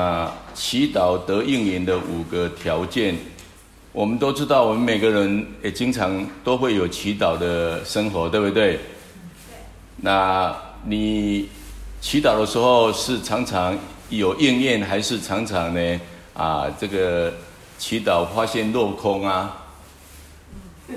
那祈祷得应允的五个条件，我们都知道，我们每个人也经常都会有祈祷的生活，对不对？对。那你祈祷的时候是常常有应验，还是常常呢？啊，这个祈祷发现落空啊？都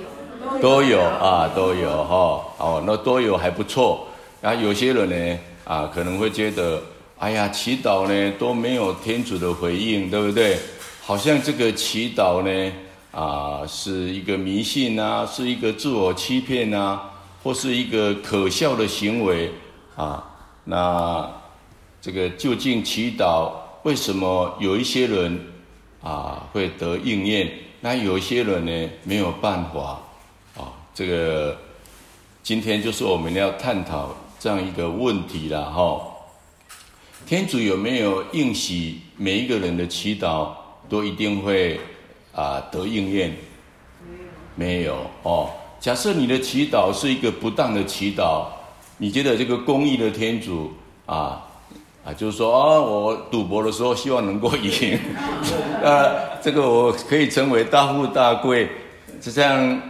有，都有啊，都有哈。哦，那都有还不错。啊，有些人呢，啊，可能会觉得，哎呀，祈祷呢都没有天主的回应，对不对？好像这个祈祷呢，啊，是一个迷信啊，是一个自我欺骗啊，或是一个可笑的行为啊。那这个究竟祈祷为什么有一些人啊会得应验，那有一些人呢没有办法啊？这个今天就是我们要探讨。这样一个问题了哈，天主有没有应许每一个人的祈祷都一定会啊得应验？没有哦。假设你的祈祷是一个不当的祈祷，你觉得这个公义的天主啊啊，就是说啊，我赌博的时候希望能够赢，啊，这个我可以成为大富大贵，是这样，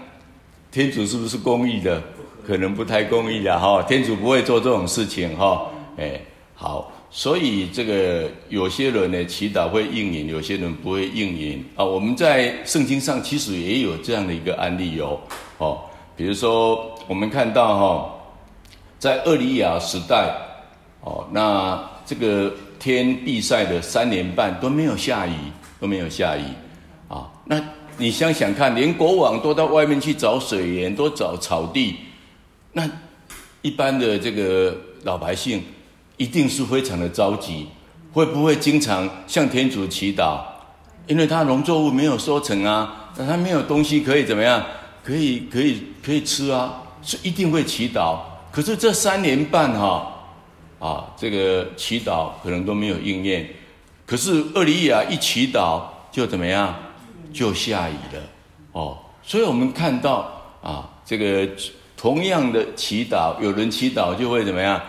天主是不是公义的？可能不太公义的哈，天主不会做这种事情哈。哎，好，所以这个有些人呢祈祷会应允，有些人不会应允啊。我们在圣经上其实也有这样的一个案例哦。哦，比如说我们看到哈，在厄里亚时代，哦，那这个天闭塞的三年半都没有下雨，都没有下雨啊。那你想想看，连国王都到外面去找水源，都找草地。那一般的这个老百姓一定是非常的着急，会不会经常向天主祈祷？因为他农作物没有收成啊，那他没有东西可以怎么样？可以可以可以吃啊，是一定会祈祷。可是这三年半哈啊，这个祈祷可能都没有应验。可是厄里亚一祈祷就怎么样？就下雨了哦。所以我们看到啊，这个。同样的祈祷，有人祈祷就会怎么样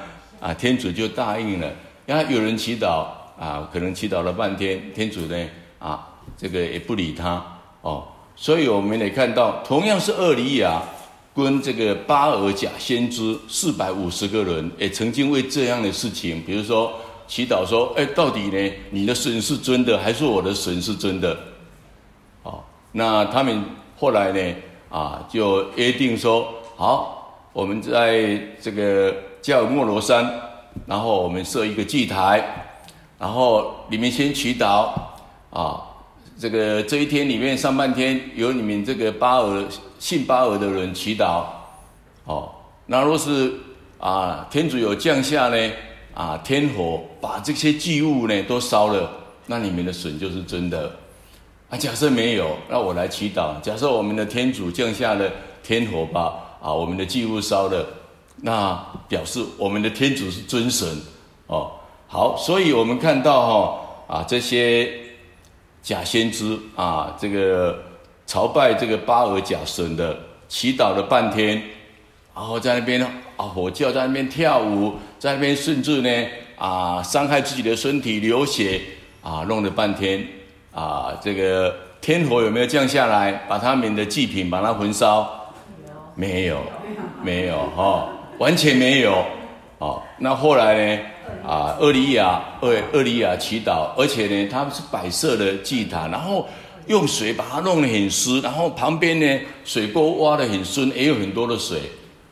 啊？天主就答应了。然后有人祈祷啊，可能祈祷了半天，天主呢啊，这个也不理他哦。所以我们也看到，同样是厄里亚跟这个巴尔甲先知四百五十个人，也曾经为这样的事情，比如说祈祷说：“哎，到底呢，你的神是真的，还是我的神是真的？”哦，那他们后来呢啊，就约定说。好，我们在这个叫莫罗山，然后我们设一个祭台，然后里面先祈祷啊。这个这一天里面上半天由你们这个巴尔信巴尔的人祈祷，哦，那若是啊天主有降下呢啊天火把这些祭物呢都烧了，那你们的损就是真的。啊，假设没有，那我来祈祷。假设我们的天主降下了天火吧。啊，我们的祭物烧了，那表示我们的天主是尊神哦。好，所以我们看到哈啊这些假先知啊，这个朝拜这个巴尔假神的，祈祷了半天，然后在那边啊吼叫，在那边跳舞，在那边甚至呢啊伤害自己的身体流血啊，弄了半天啊，这个天火有没有降下来，把他们的祭品把它焚烧？没有，没有哈、哦，完全没有，哦，那后来呢？啊，厄利亚，厄厄利亚祈祷，而且呢，他是摆设的祭坛，然后用水把它弄得很湿，然后旁边呢，水沟挖得很深，也有很多的水，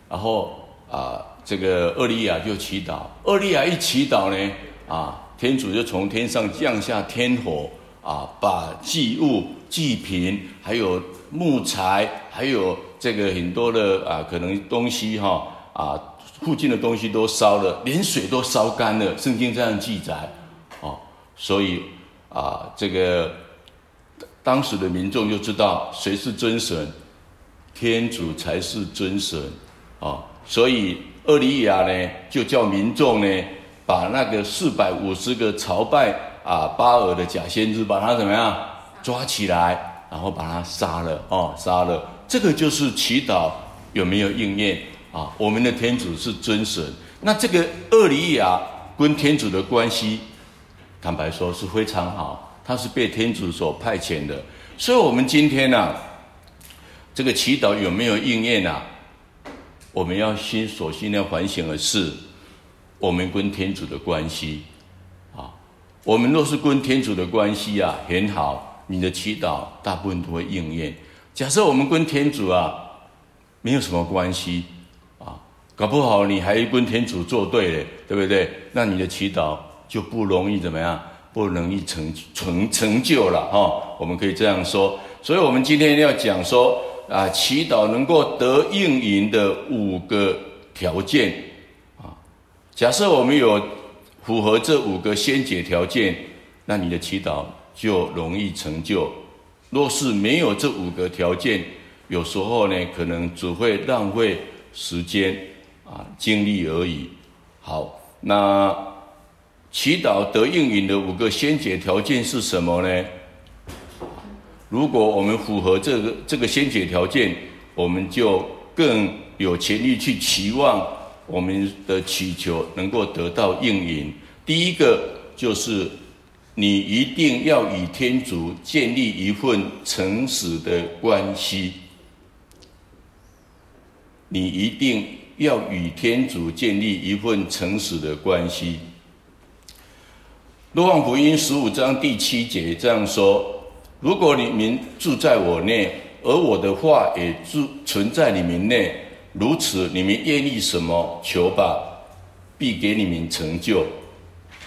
然后啊，这个厄利亚就祈祷，厄利亚一祈祷呢，啊，天主就从天上降下天火，啊，把祭物、祭品，还有木材，还有。这个很多的啊，可能东西哈啊，附近的东西都烧了，连水都烧干了。圣经这样记载，哦，所以啊，这个当时的民众就知道谁是真神，天主才是真神，啊，所以厄利亚呢就叫民众呢把那个四百五十个朝拜啊巴尔的假先知把他怎么样抓起来，然后把他杀了，哦，杀了。这个就是祈祷有没有应验啊？我们的天主是尊神，那这个厄里亚跟天主的关系坦白说是非常好，他是被天主所派遣的。所以，我们今天呢、啊，这个祈祷有没有应验啊？我们要先首先要反省的是，我们跟天主的关系啊。我们若是跟天主的关系啊很好，你的祈祷大部分都会应验。假设我们跟天主啊没有什么关系，搞不好你还跟天主作对嘞，对不对？那你的祈祷就不容易怎么样？不容易成成成就了哈。我们可以这样说。所以，我们今天要讲说啊，祈祷能够得应允的五个条件啊。假设我们有符合这五个先决条件，那你的祈祷就容易成就。若是没有这五个条件，有时候呢，可能只会浪费时间啊、经历而已。好，那祈祷得应允的五个先决条件是什么呢？如果我们符合这个这个先决条件，我们就更有权利去期望我们的祈求能够得到应允。第一个就是。你一定要与天主建立一份诚实的关系。你一定要与天主建立一份诚实的关系。若望福音十五章第七节这样说：“如果你们住在我内，而我的话也住存在你们内，如此你们愿意什么，求吧，必给你们成就。”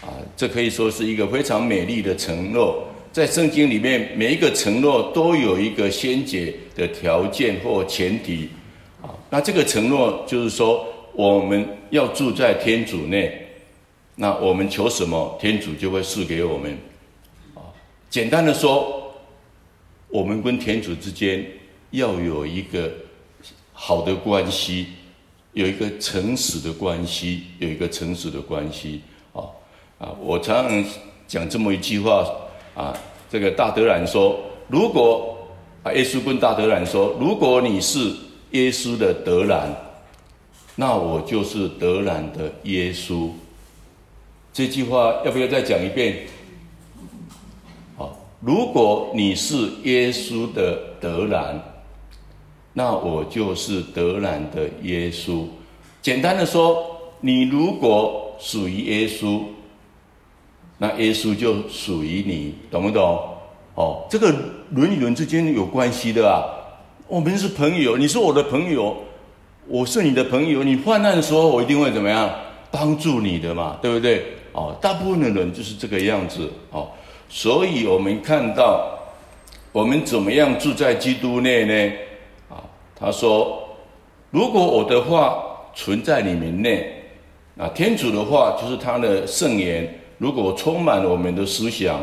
啊，这可以说是一个非常美丽的承诺。在圣经里面，每一个承诺都有一个先决的条件或前提。那这个承诺就是说，我们要住在天主内，那我们求什么，天主就会赐给我们。啊，简单的说，我们跟天主之间要有一个好的关系，有一个诚实的关系，有一个诚实的关系。啊，我常常讲这么一句话啊，这个大德兰说，如果啊，耶稣跟大德兰说，如果你是耶稣的德兰，那我就是德兰的耶稣。这句话要不要再讲一遍？好，如果你是耶稣的德兰，那我就是德兰的耶稣。简单的说，你如果属于耶稣。那耶稣就属于你，懂不懂？哦，这个人与人之间有关系的啊。我们是朋友，你是我的朋友，我是你的朋友。你患难的时候，我一定会怎么样帮助你的嘛，对不对？哦，大部分的人就是这个样子。哦，所以我们看到我们怎么样住在基督内呢？啊，他说，如果我的话存在你们内，啊，天主的话就是他的圣言。如果充满了我们的思想，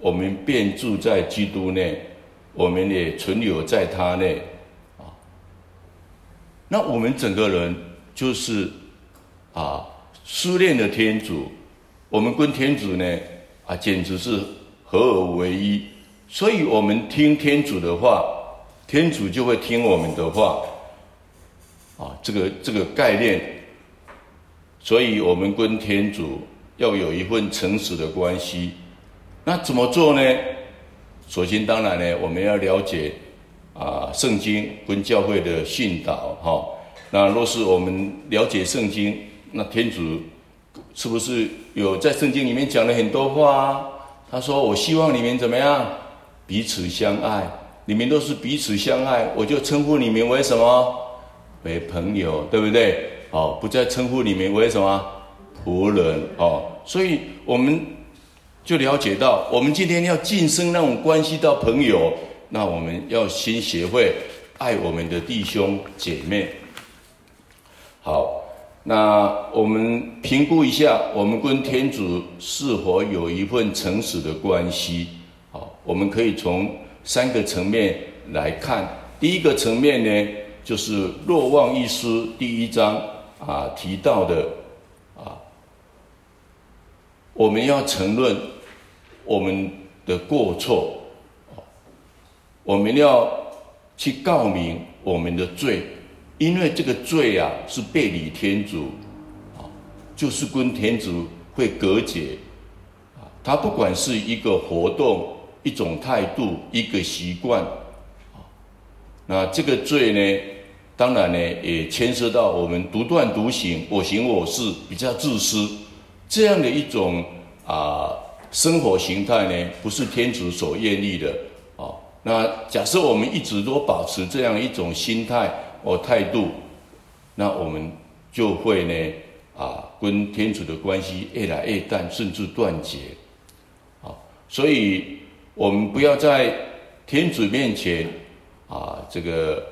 我们便住在基督内，我们也存留在他内，啊，那我们整个人就是啊，思念的天主，我们跟天主呢啊，简直是合而为一，所以我们听天主的话，天主就会听我们的话，啊，这个这个概念，所以我们跟天主。要有一份诚实的关系，那怎么做呢？首先，当然呢，我们要了解啊，圣经跟教会的训导哈。那若是我们了解圣经，那天主是不是有在圣经里面讲了很多话啊？他说：“我希望你们怎么样？彼此相爱。你们都是彼此相爱，我就称呼你们为什么？为朋友，对不对？哦，不再称呼你们为什么？”仆人哦，所以我们就了解到，我们今天要晋升那种关系到朋友，那我们要先学会爱我们的弟兄姐妹。好，那我们评估一下，我们跟天主是否有一份诚实的关系？好，我们可以从三个层面来看。第一个层面呢，就是《若望一书》第一章啊提到的啊。我们要承认我们的过错，我们要去告明我们的罪，因为这个罪啊是背离天主，啊，就是跟天主会隔绝，啊，它不管是一个活动、一种态度、一个习惯，啊那这个罪呢，当然呢也牵涉到我们独断独行、我行我事、比较自私这样的一种啊生活形态呢，不是天主所愿意的啊。那假设我们一直都保持这样一种心态或态度，那我们就会呢啊跟天主的关系越来越淡，甚至断绝。啊所以，我们不要在天主面前啊，这个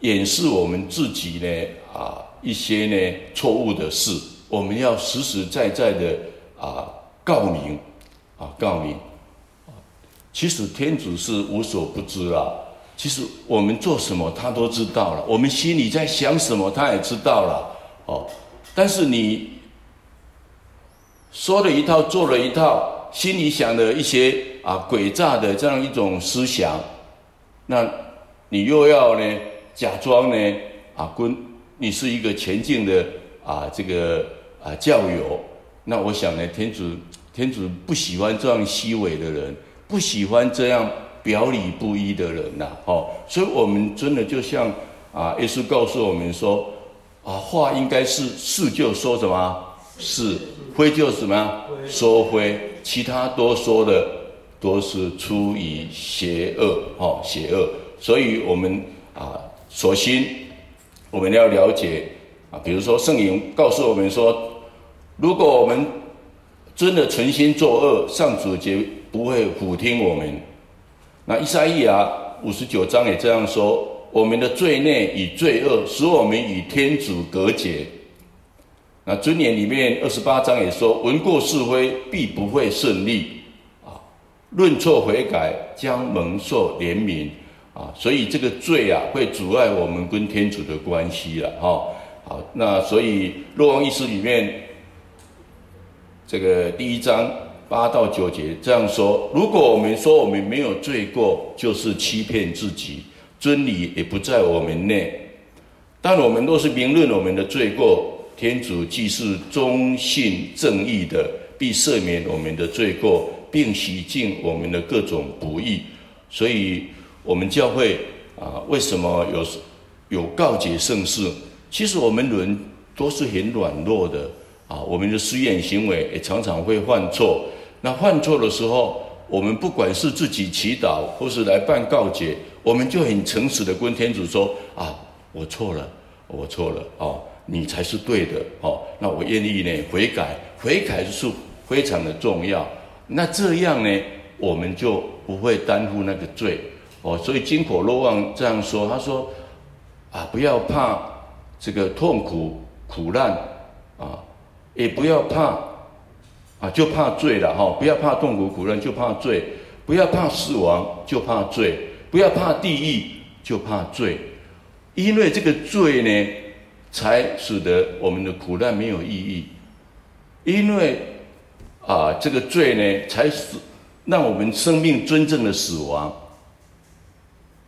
掩饰我们自己呢啊一些呢错误的事。我们要实实在在的啊告明啊告明。其实天主是无所不知啊。其实我们做什么，他都知道了；我们心里在想什么，他也知道了。哦，但是你说了一套，做了一套。心里想的一些啊诡诈的这样一种思想，那你又要呢假装呢啊跟你是一个前进的啊这个啊教友，那我想呢天主天主不喜欢这样虚伪的人，不喜欢这样表里不一的人呐，哦，所以我们真的就像啊耶稣告诉我们说啊话应该是是就说什么是，非就什么说非。其他多说的都是出于邪恶，哦，邪恶。所以，我们啊，首先我们要了解啊，比如说圣灵告诉我们说，如果我们真的存心作恶，上主绝不会俯听我们。那依撒意亚五十九章也这样说：我们的罪孽与罪恶，使我们与天主隔绝。那尊言里面二十八章也说：“闻过是非，必不会胜利。”啊，论错悔改，将蒙受怜悯。啊，所以这个罪啊，会阻碍我们跟天主的关系了。哈，好，那所以若望一书里面这个第一章八到九节这样说：“如果我们说我们没有罪过，就是欺骗自己，真理也不在我们内。但我们若是明认我们的罪过。”天主既是忠信正义的，必赦免我们的罪过，并洗净我们的各种不义。所以，我们教会啊，为什么有有告诫圣事？其实我们人都是很软弱的啊，我们的思言行为也常常会犯错。那犯错的时候，我们不管是自己祈祷，或是来办告解，我们就很诚实的跟天主说：啊，我错了，我错了，哦。你才是对的，哦，那我愿意呢悔改，悔改是非常的重要。那这样呢，我们就不会担负那个罪，哦，所以金口若望这样说，他说，啊，不要怕这个痛苦苦难，啊，也不要怕，啊，就怕罪了，哈，不要怕痛苦苦难，就怕罪，不要怕死亡，就怕罪，不要怕地狱，就怕罪，因为这个罪呢。才使得我们的苦难没有意义，因为啊，这个罪呢，才使让我们生命真正的死亡。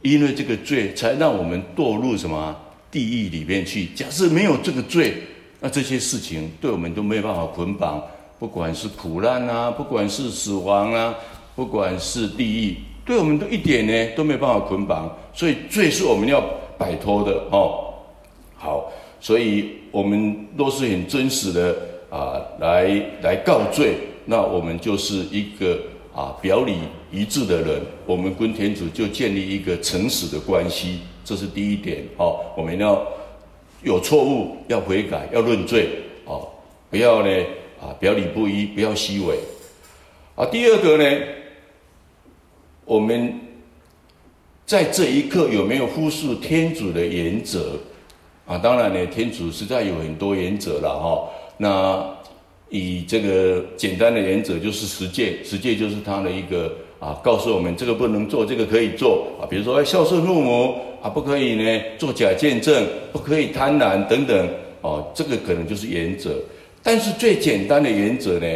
因为这个罪，才让我们堕入什么地狱里面去。假设没有这个罪，那这些事情对我们都没有办法捆绑，不管是苦难啊，不管是死亡啊，不管是地狱，对我们都一点呢都没有办法捆绑。所以罪是我们要摆脱的哦。好。所以，我们都是很真实的啊，来来告罪，那我们就是一个啊表里一致的人，我们跟天主就建立一个诚实的关系，这是第一点哦。我们要有错误要悔改，要认罪哦，不要呢啊表里不一，不要虚伪啊。第二个呢，我们在这一刻有没有忽视天主的原则？啊，当然呢，天主实在有很多原则了哈。那以这个简单的原则就是十诫，十诫就是他的一个啊，告诉我们这个不能做，这个可以做啊。比如说哎孝顺父母啊，不可以呢做假见证，不可以贪婪等等哦。这个可能就是原则。但是最简单的原则呢，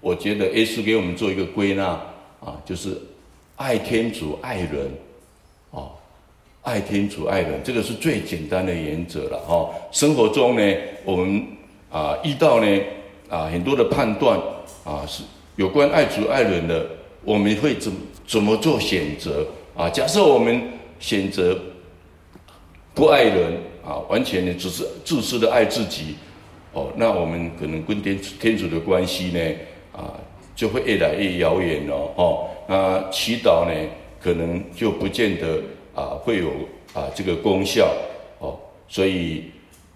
我觉得耶稣给我们做一个归纳啊，就是爱天主，爱人。哦爱天主爱人，这个是最简单的原则了哈。生活中呢，我们啊遇到呢啊很多的判断啊，是有关爱主爱人的，我们会怎怎么做选择啊？假设我们选择不爱人啊，完全的只是自私的爱自己哦，那我们可能跟天天主的关系呢啊，就会越来越遥远了哦。那祈祷呢，可能就不见得啊会有啊这个功效哦。所以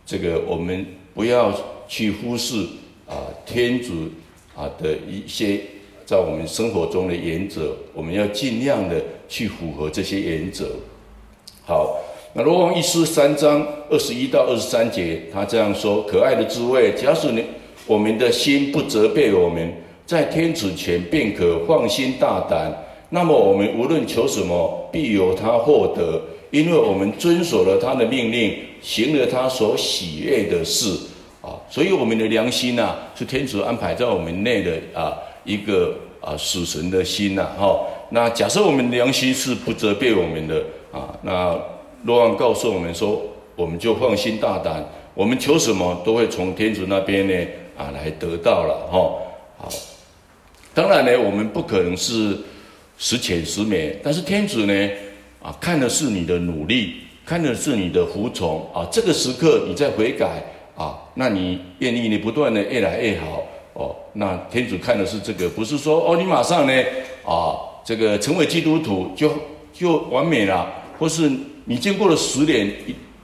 这个我们不要去忽视啊天主啊的一些在我们生活中的原则，我们要尽量的去符合这些原则。好，那罗王一书三章二十一到二十三节，他这样说：可爱的诸位，假使你我们的心不责备我们，在天主前便可放心大胆。那么我们无论求什么，必由他获得，因为我们遵守了他的命令，行了他所喜悦的事。啊，所以我们的良心呐、是天主安排在我们内的啊一个啊属神的心呐。哈，那假设我们良心是不责备我们的。啊，那若望告诉我们说，我们就放心大胆，我们求什么都会从天主那边呢啊来得到了哈。好，当然呢，我们不可能是十全十美，但是天主呢啊看的是你的努力，看的是你的服从啊。这个时刻你在悔改啊，那你愿意你不断的越来越好哦。那天主看的是这个，不是说哦你马上呢啊这个成为基督徒就。就完美了，或是你经过了十年，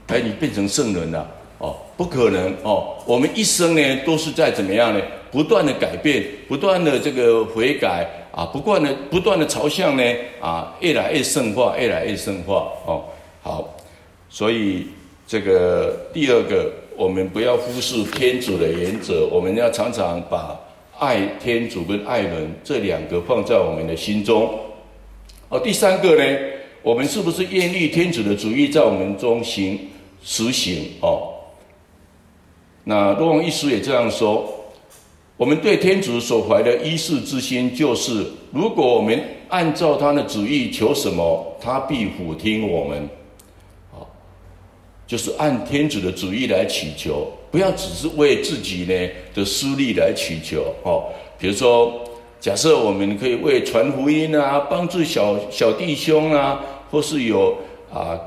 哎，你变成圣人了，哦，不可能哦。我们一生呢，都是在怎么样呢？不断的改变，不断的这个悔改啊，不断的不断的朝向呢啊，越来越圣化，越来越圣化哦。好，所以这个第二个，我们不要忽视天主的原则，我们要常常把爱天主跟爱人这两个放在我们的心中。哦，第三个呢，我们是不是愿意天主的旨意在我们中行实行？哦，那若望一书也这样说，我们对天主所怀的依恃之心，就是如果我们按照他的旨意求什么，他必俯听我们。就是按天主的旨意来祈求，不要只是为自己呢的私利来祈求。哦，比如说。假设我们可以为传福音啊，帮助小小弟兄啊，或是有啊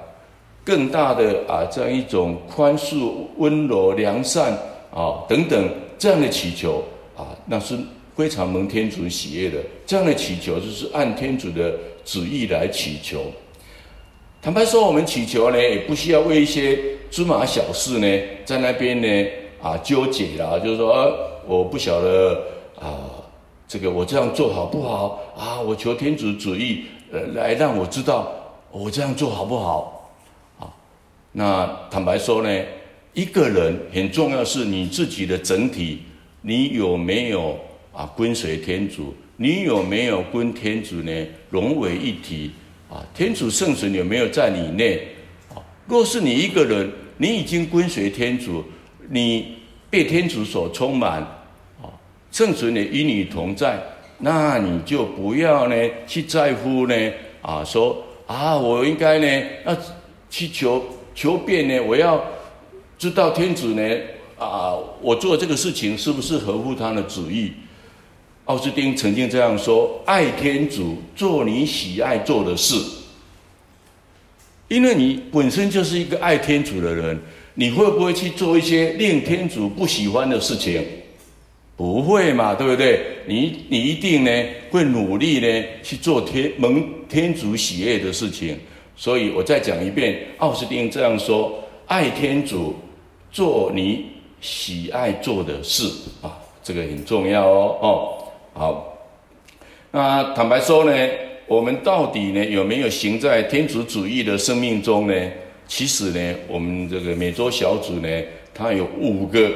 更大的啊这样一种宽恕、温柔、良善啊等等这样的祈求啊，那是非常蒙天主喜悦的。这样的祈求就是按天主的旨意来祈求。坦白说，我们祈求呢，也不需要为一些芝麻小事呢，在那边呢啊纠结啦，就是说，啊、我不晓得啊。这个我这样做好不好啊？我求天主旨意，呃，来让我知道我这样做好不好啊？那坦白说呢，一个人很重要是你自己的整体，你有没有啊跟随天主？你有没有跟天主呢融为一体啊？天主圣神有没有在你内啊？若是你一个人，你已经跟随天主，你被天主所充满。啊圣神也与你同在，那你就不要呢去在乎呢啊，说啊，我应该呢要去求求变呢，我要知道天主呢啊，我做这个事情是不是合乎他的旨意？奥斯丁曾经这样说：爱天主，做你喜爱做的事。因为你本身就是一个爱天主的人，你会不会去做一些令天主不喜欢的事情？不会嘛，对不对？你你一定呢会努力呢去做天蒙天主喜悦的事情。所以我再讲一遍，奥斯丁这样说：爱天主，做你喜爱做的事啊，这个很重要哦。哦，好。那坦白说呢，我们到底呢有没有行在天主主义的生命中呢？其实呢，我们这个每周小组呢，它有五个。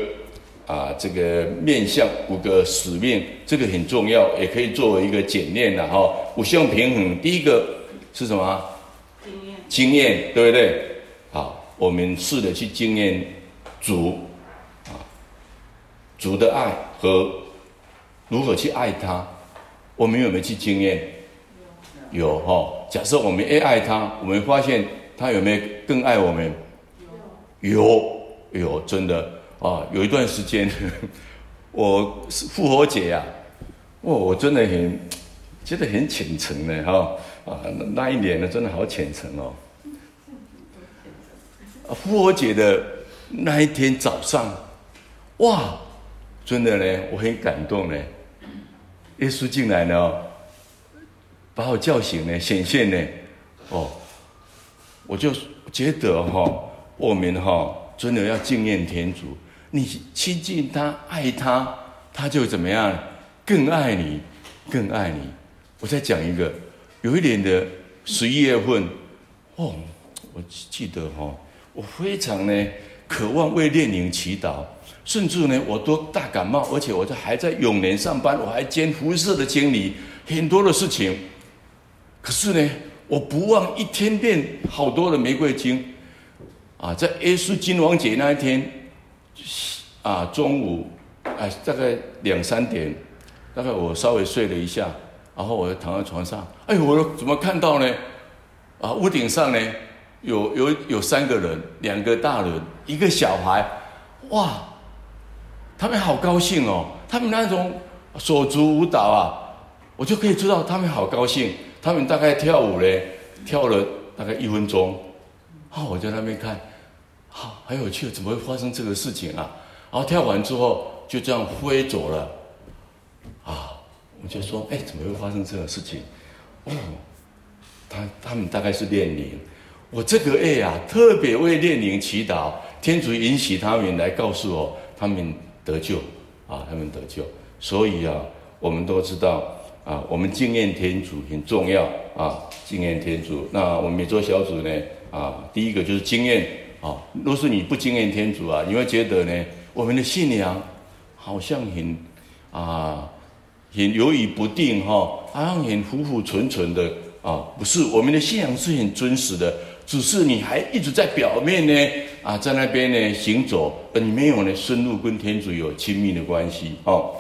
啊，这个面向五个使命，这个很重要，也可以作为一个检验的哈。五项平衡，第一个是什么？经验，经验，对不对？好，我们试着去经验主啊，主的爱和如何去爱他，我们有没有去经验？有，有哈。假设我们越爱他，我们发现他有没有更爱我们？有，有，真的。啊，有一段时间，我是复活节呀、啊，哇，我真的很觉得很虔诚呢，哈啊，那一年呢，真的好虔诚哦。复活节的那一天早上，哇，真的呢，我很感动呢。耶稣进来呢，把我叫醒呢，显现呢，哦，我就觉得哈、哦，我们哈、哦，真的要敬念天主。你亲近他，爱他，他就怎么样？更爱你，更爱你。我再讲一个，有一年的十一月份，哦，我记得哈、哦，我非常呢渴望为列宁祈祷，甚至呢我都大感冒，而且我这还在永联上班，我还兼服饰的经理，很多的事情。可是呢，我不忘一天变好多的玫瑰经，啊，在耶稣金王节那一天。啊，中午，哎，大概两三点，大概我稍微睡了一下，然后我就躺在床上，哎，我怎么看到呢？啊，屋顶上呢，有有有三个人，两个大人，一个小孩，哇，他们好高兴哦，他们那种手足舞蹈啊，我就可以知道他们好高兴，他们大概跳舞呢，跳了大概一分钟，啊，我在那边看。好，很有趣，怎么会发生这个事情啊？然后跳完之后就这样飞走了，啊，我就说，哎，怎么会发生这个事情？哦，他他们大概是炼灵，我这个月啊，特别为炼灵祈祷，天主允许他们来告诉我，他们得救，啊，他们得救。所以啊，我们都知道啊，我们敬念天主很重要啊，敬念天主。那我们每周小组呢，啊，第一个就是经验。啊，若是你不敬念天主啊，你会觉得呢，我们的信仰好像很啊，很犹豫不定哈，好像很浮浮沉沉的啊。不是，我们的信仰是很真实的，只是你还一直在表面呢啊，在那边呢行走，而你没有呢深入跟天主有亲密的关系哦。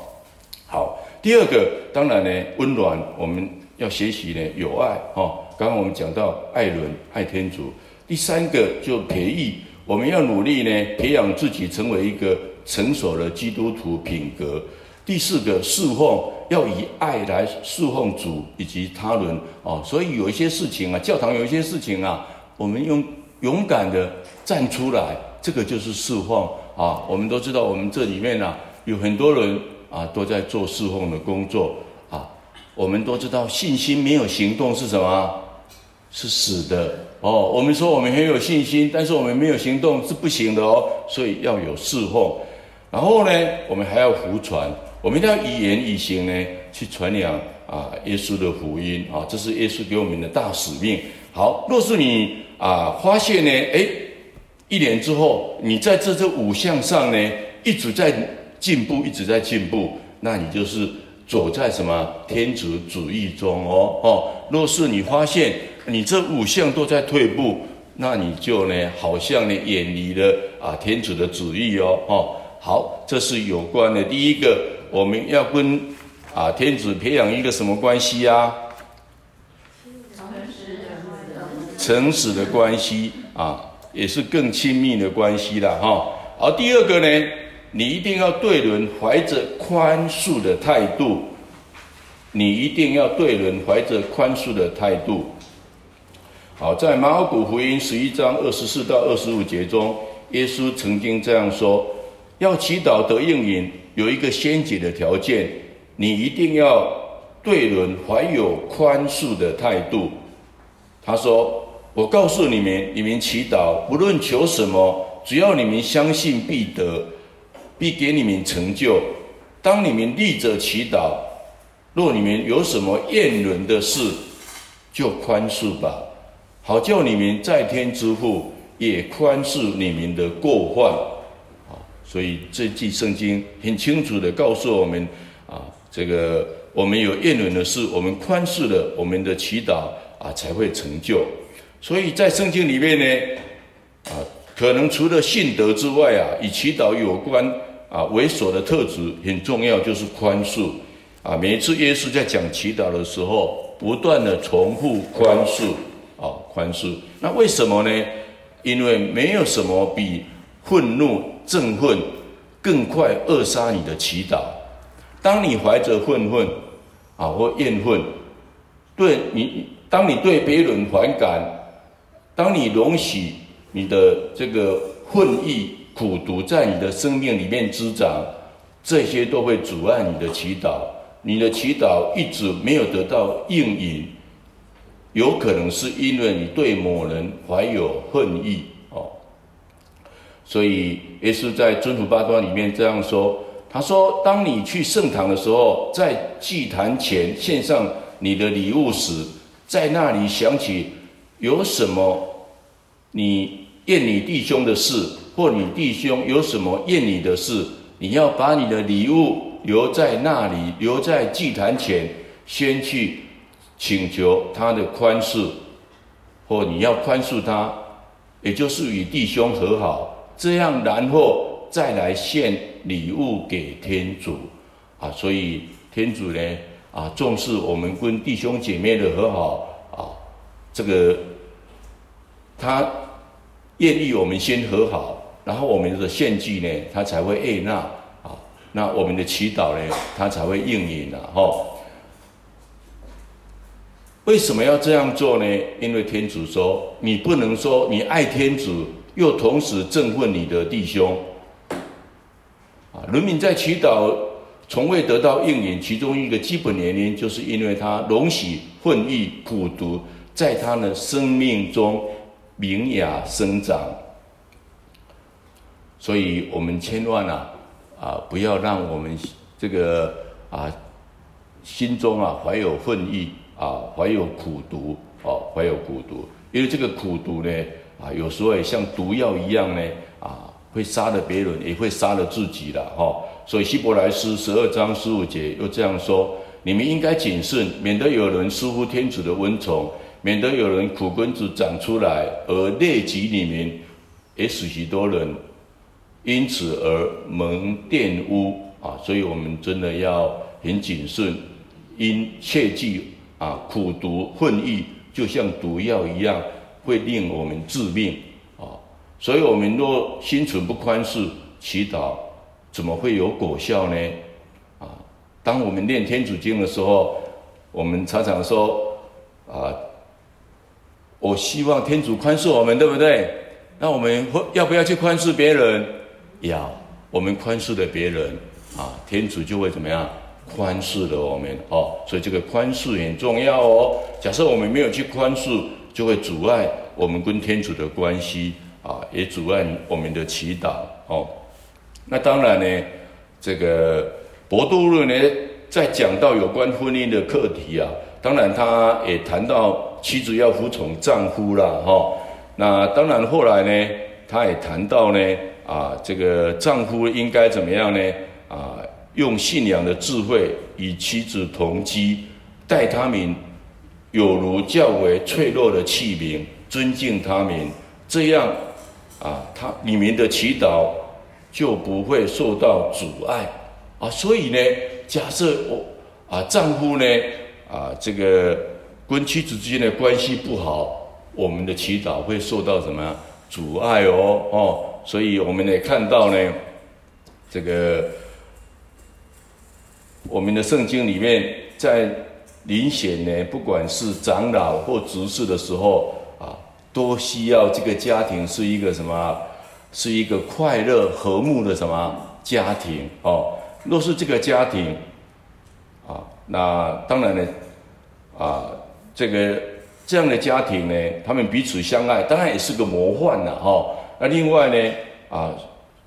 好，第二个当然呢，温暖，我们要学习呢有爱哈。刚刚我们讲到爱人爱天主。第三个就培育，我们要努力呢，培养自己成为一个成熟的基督徒品格。第四个侍奉，要以爱来侍奉主以及他人哦。所以有一些事情啊，教堂有一些事情啊，我们用勇敢的站出来，这个就是侍奉啊。我们都知道，我们这里面啊，有很多人啊都在做侍奉的工作啊。我们都知道，信心没有行动是什么？是死的。哦，我们说我们很有信心，但是我们没有行动是不行的哦。所以要有侍奉，然后呢，我们还要服传，我们一定要以言以行呢去传扬啊耶稣的福音啊，这是耶稣给我们的大使命。好，若是你啊发现呢，诶，一年之后你在这这五项上呢一直在进步，一直在进步，那你就是走在什么天主旨意中哦哦。若是你发现，你这五项都在退步，那你就呢，好像呢，远离了啊天主的旨意哦，哦，好，这是有关的。第一个，我们要跟啊天主培养一个什么关系啊？诚实的关系啊，也是更亲密的关系了哈、而。第二个呢，你一定要对人怀着宽恕的态度，你一定要对人怀着宽恕的态度。好，在马可福音十一章二十四到二十五节中，耶稣曾经这样说：要祈祷得应允，有一个先决的条件，你一定要对人怀有宽恕的态度。他说：我告诉你们，你们祈祷，不论求什么，只要你们相信必得，必给你们成就。当你们立着祈祷，若你们有什么厌人的事，就宽恕吧。好叫你们在天之父也宽恕你们的过犯，啊，所以这句圣经很清楚地告诉我们，啊，这个我们有厌人的事，我们宽恕了，我们的祈祷啊才会成就。所以在圣经里面呢，啊，可能除了信德之外啊，与祈祷有关啊，为首的特质很重要，就是宽恕。啊，每一次耶稣在讲祈祷的时候，不断地重复宽恕。啊，宽恕。那为什么呢？因为没有什么比愤怒、憎恨更快扼杀你的祈祷。当你怀着愤恨啊或怨恨，对你，当你对别人反感，当你容许你的这个恨意、苦毒在你的生命里面滋长，这些都会阻碍你的祈祷。你的祈祷一直没有得到应允，有可能是因为你对某人怀有恨意哦。所以耶稣在尊服八端里面这样说：“他说，当你去圣堂的时候，在祭坛前献上你的礼物时，在那里想起有什么你厌你弟兄的事，或你弟兄有什么厌你的事，你要把你的礼物。”留在那里，留在祭坛前，先去请求他的宽恕，或你要宽恕他，也就是与弟兄和好，这样然后再来献礼物给天主啊。所以天主呢啊重视我们跟弟兄姐妹的和好啊，这个他愿意我们先和好，然后我们的献祭呢，他才会悦纳。那我们的祈祷呢，他才会应允了哈。为什么要这样做呢？因为天主说，你不能说你爱天主，又同时憎恨你的弟兄。啊，人民在祈祷从未得到应允，其中一个基本原因，就是因为他容许混欲、苦毒在他的生命中明雅生长。所以我们千万啊。啊，不要让我们这个啊心中啊怀有恨意啊，怀有苦毒哦，怀有苦毒，因为这个苦毒呢啊，有时候也像毒药一样呢啊，会杀了别人，也会杀了自己了哈。所以希伯来书十二章十五节又这样说：你们应该谨慎，免得有人疏忽天主的恩宠，免得有人苦根子长出来而累及你们，也使许多人。因此而蒙玷污啊，所以我们真的要很谨慎，因切记啊，苦毒恨意就像毒药一样，会令我们致命啊。所以，我们若心存不宽恕，祈祷怎么会有果效呢？啊，当我们念天主经的时候，我们常常说啊，我希望天主宽恕我们，对不对？那我们会要不要去宽恕别人？要我们宽恕了别人啊，天主就会怎么样宽恕了我们哦。所以这个宽恕很重要哦。假设我们没有去宽恕，就会阻碍我们跟天主的关系啊，也阻碍我们的祈祷哦。那当然呢，这个伯多禄呢，在讲到有关婚姻的课题啊，当然他也谈到妻子要服从丈夫了哈。那当然后来呢，他也谈到呢。啊，这个丈夫应该怎么样呢？啊，用信仰的智慧与妻子同居，待他们有如较为脆弱的器皿，尊敬他们，这样啊，他里面的祈祷就不会受到阻碍啊。所以呢，假设我啊，丈夫呢啊，这个跟妻子之间的关系不好，我们的祈祷会受到什么阻碍哦？哦。所以我们也看到呢，这个我们的圣经里面，在遴选呢，不管是长老或执事的时候啊，都需要这个家庭是一个什么？是一个快乐和睦的什么家庭哦？若是这个家庭啊，那当然呢，啊，这个这样的家庭呢，他们彼此相爱，当然也是个模范了哈。那另外呢，啊，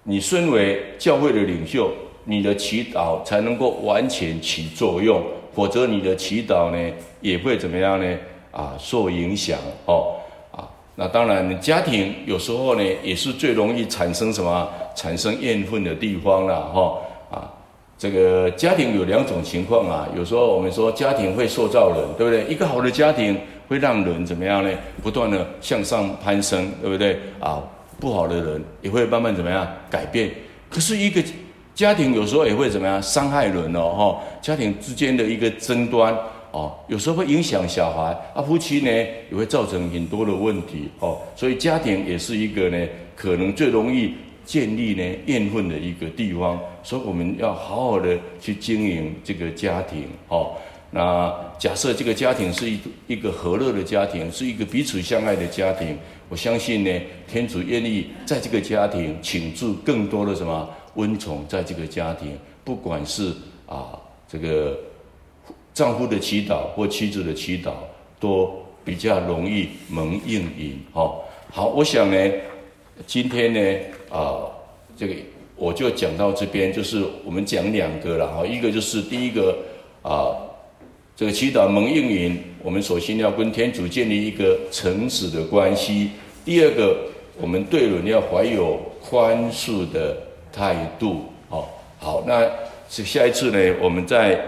你身为教会的领袖，你的祈祷才能够完全起作用，否则你的祈祷呢也会怎么样呢？啊，受影响哦。啊，那当然，家庭有时候呢也是最容易产生什么？产生怨恨的地方了哈。啊，这个家庭有两种情况啊，有时候我们说家庭会塑造人，对不对？一个好的家庭会让人怎么样呢？不断的向上攀升，对不对？啊。不好的人也会慢慢怎么样改变，可是一个家庭有时候也会怎么样伤害人哦，哈，家庭之间的一个争端哦，有时候会影响小孩啊，夫妻呢也会造成很多的问题哦，所以家庭也是一个呢可能最容易建立呢怨恨的一个地方，所以我们要好好的去经营这个家庭。哦，那假设这个家庭是一一个和乐的家庭，是一个彼此相爱的家庭，我相信呢，天主愿意在这个家庭倾注更多的什么温宠在这个家庭，不管是啊这个丈夫的祈祷或妻子的祈祷，都比较容易蒙应允。哦，好，我想呢。今天呢，啊、这个我就讲到这边，就是我们讲两个了哈，一个就是第一个啊、这个祈祷蒙应允，我们首先要跟天主建立一个诚实的关系；第二个，我们对人要怀有宽恕的态度。哦，好，那下一次呢，我们再